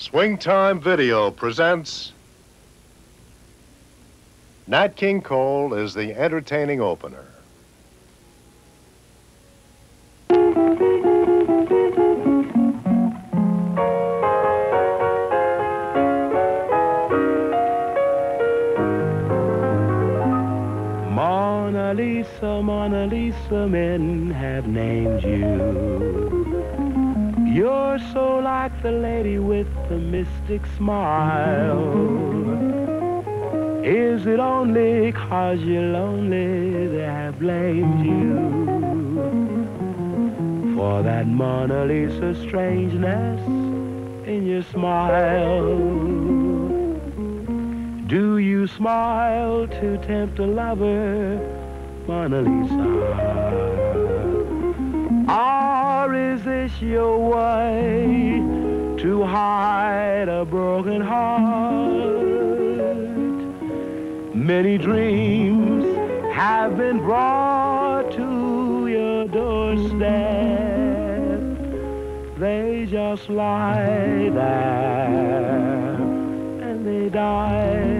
Swing Time Video presents Nat King Cole is the entertaining opener. Mona Lisa, Mona Lisa, men have named you. You're so like the lady with the mystic smile. Is it only cause you're lonely that I blamed you for that Mona Lisa strangeness in your smile? Do you smile to tempt a lover, Mona Lisa? Is this your way to hide a broken heart? Many dreams have been brought to your doorstep. They just lie there and they die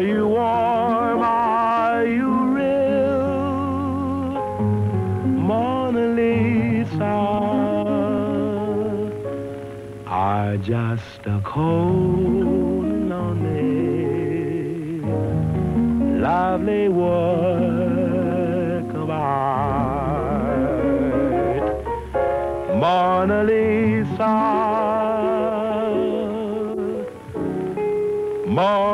Are you warm? Are you real? Mona Lisa are just a cold, lonely, lovely work of art. Mona Lisa, Mona